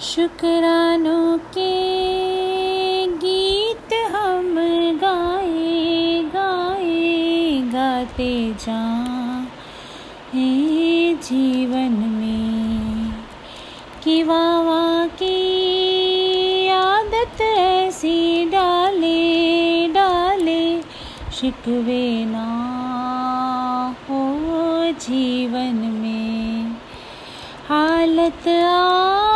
शुक्रानों के गीत हम गाए गाए, गाते जाए। जीवन में कि वावा की आदत ऐसी डाले डाले, शिकवे ना हो जीवन में। हालत आए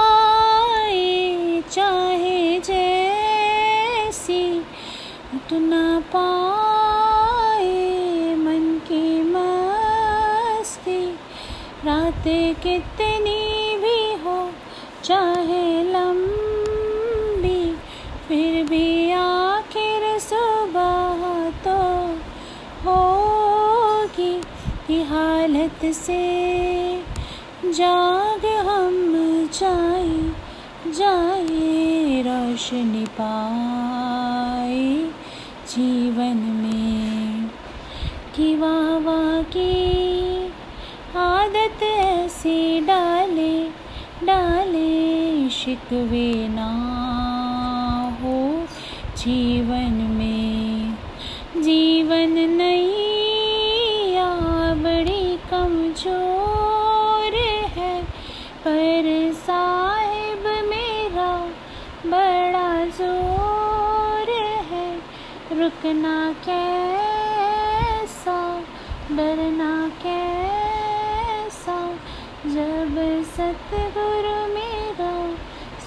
रात कितनी भी हो, चाहे लंबी, फिर भी आखिर सुबह तो होगी कि हालत से। जाग हम जाए जाए रोशनी पाए जीवन में। कि वावा की आदत ऐसी डाले डाले शिकवे ना हो। जीवन में जीवन नहीं या बड़ी कमज़ोर है। पर साहिब मेरा बड़ा ज़ोर है। रुकना कैसा, डरना सतगुरु मेरा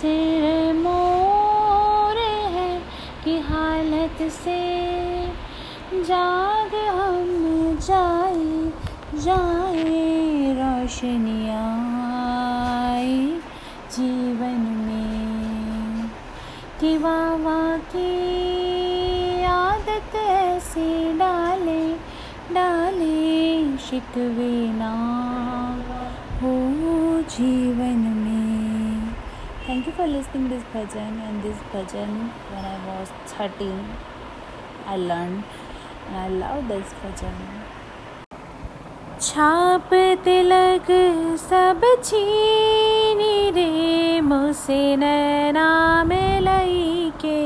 सिर मोर है कि हालत से जाग हम जाए जाए रोशनी आए जीवन में। कि वावा की आदत ऐसी डाले डाले शिकवे ना। हो जीवन में। Thank you for listening this bhajan and this bhajan when I was 13 I learned and I love this bhajan Chhap Tilak Sab छीनी रे, मुझसे नैना में लई के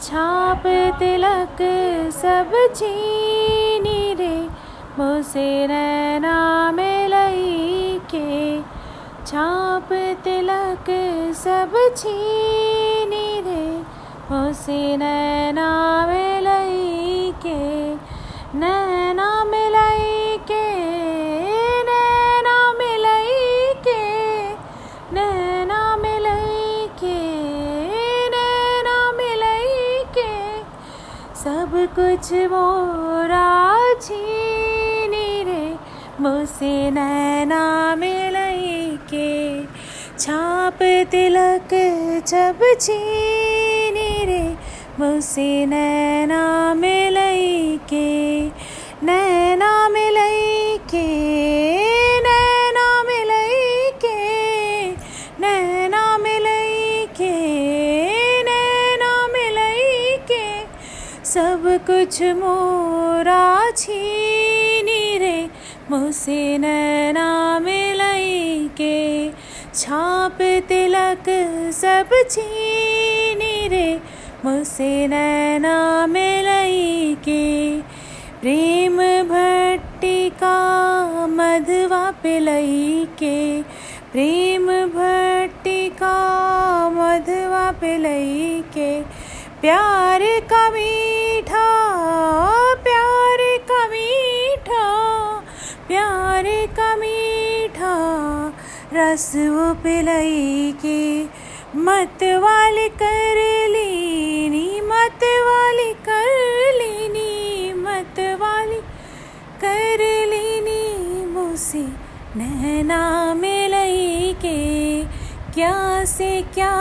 छाप तिलक सब छीनी रे, मुझसे नैना में के छाप तिलक सब छीनी रे मुझसे नैना में लई के, नैना मिलाई के, नैना मिलाई के, नैना मिलाई के, नैना मिलाई के। सब कुछ मोरा रे मुझसे नैना मिलाई के छाप तिलक जब छीनी रे। मुझसे नैना मिलई के, नैना मिलई के सब कुछ मोरा रे मुझसे नैना मिलई के छाप तिलक सब छीनी रे। मुझसे नैना मिलई के प्रेम भट्टिका मधवा पिलई के प्रेम भट्टिका मधवा पिलई के प्यार का रस वो पिलई के मत वाली कर लीनी, मत वाली कर लीनी, मत वाली कर लेनी मुझसे नैना मिलई के क्या से क्या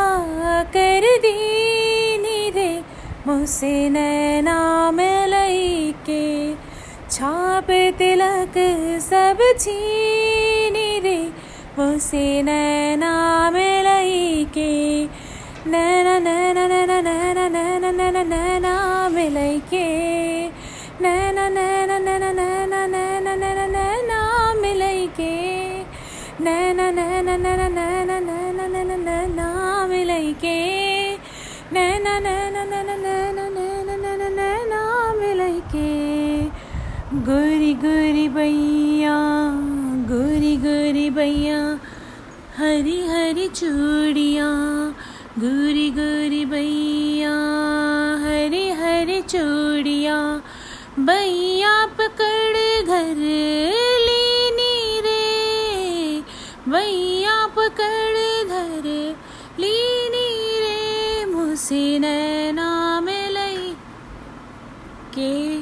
कर देनी रे मुझसे नैना मिलई के छाप तिलक सब छीनी रे मुझसे नैना मिलई के नैना नैना नैना नैना नैना नैना नैना मिलई के नैना नैना नैना नैना नैना नैना नैना मिलई के नैना नैना नैना नैना नैना नैना नैना मिलई के नैना नैना नैना नैना नैना नैना नैना मिलई के गोरी गोरी बैया हरी हरी चूड़िया, गोरी गोरी भैया हरी हरी चूड़िया। भैया पकड़ घर लीनी रे बैया पकड़ घर लीनी रे, मुझसे नैना में लई के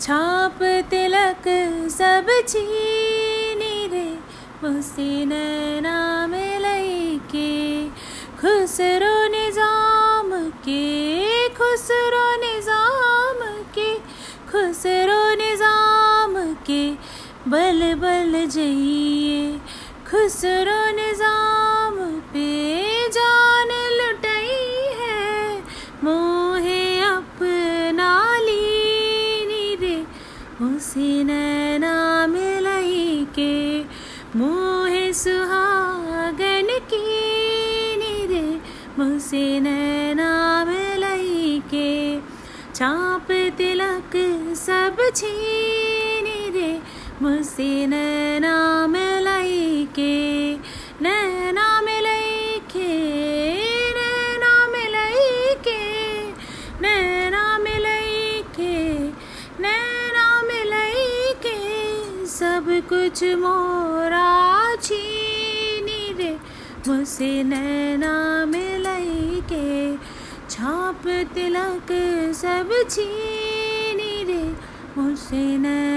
छाप तिलक सब रे मुझसे नैना में लई के खुसरो निज़ाम के खुसरो निज़ाम के खुसरो निज़ाम के बल बल जइए खुसरो निज़ाम मोहे सुहागन की रे मुसे नैना के छाप तिलक सब छीन रे मुसे सब कुछ मोरा छीनी रे मुझसे नैना मिल के छाप तिलक सब छीनी रे मुझसे नैना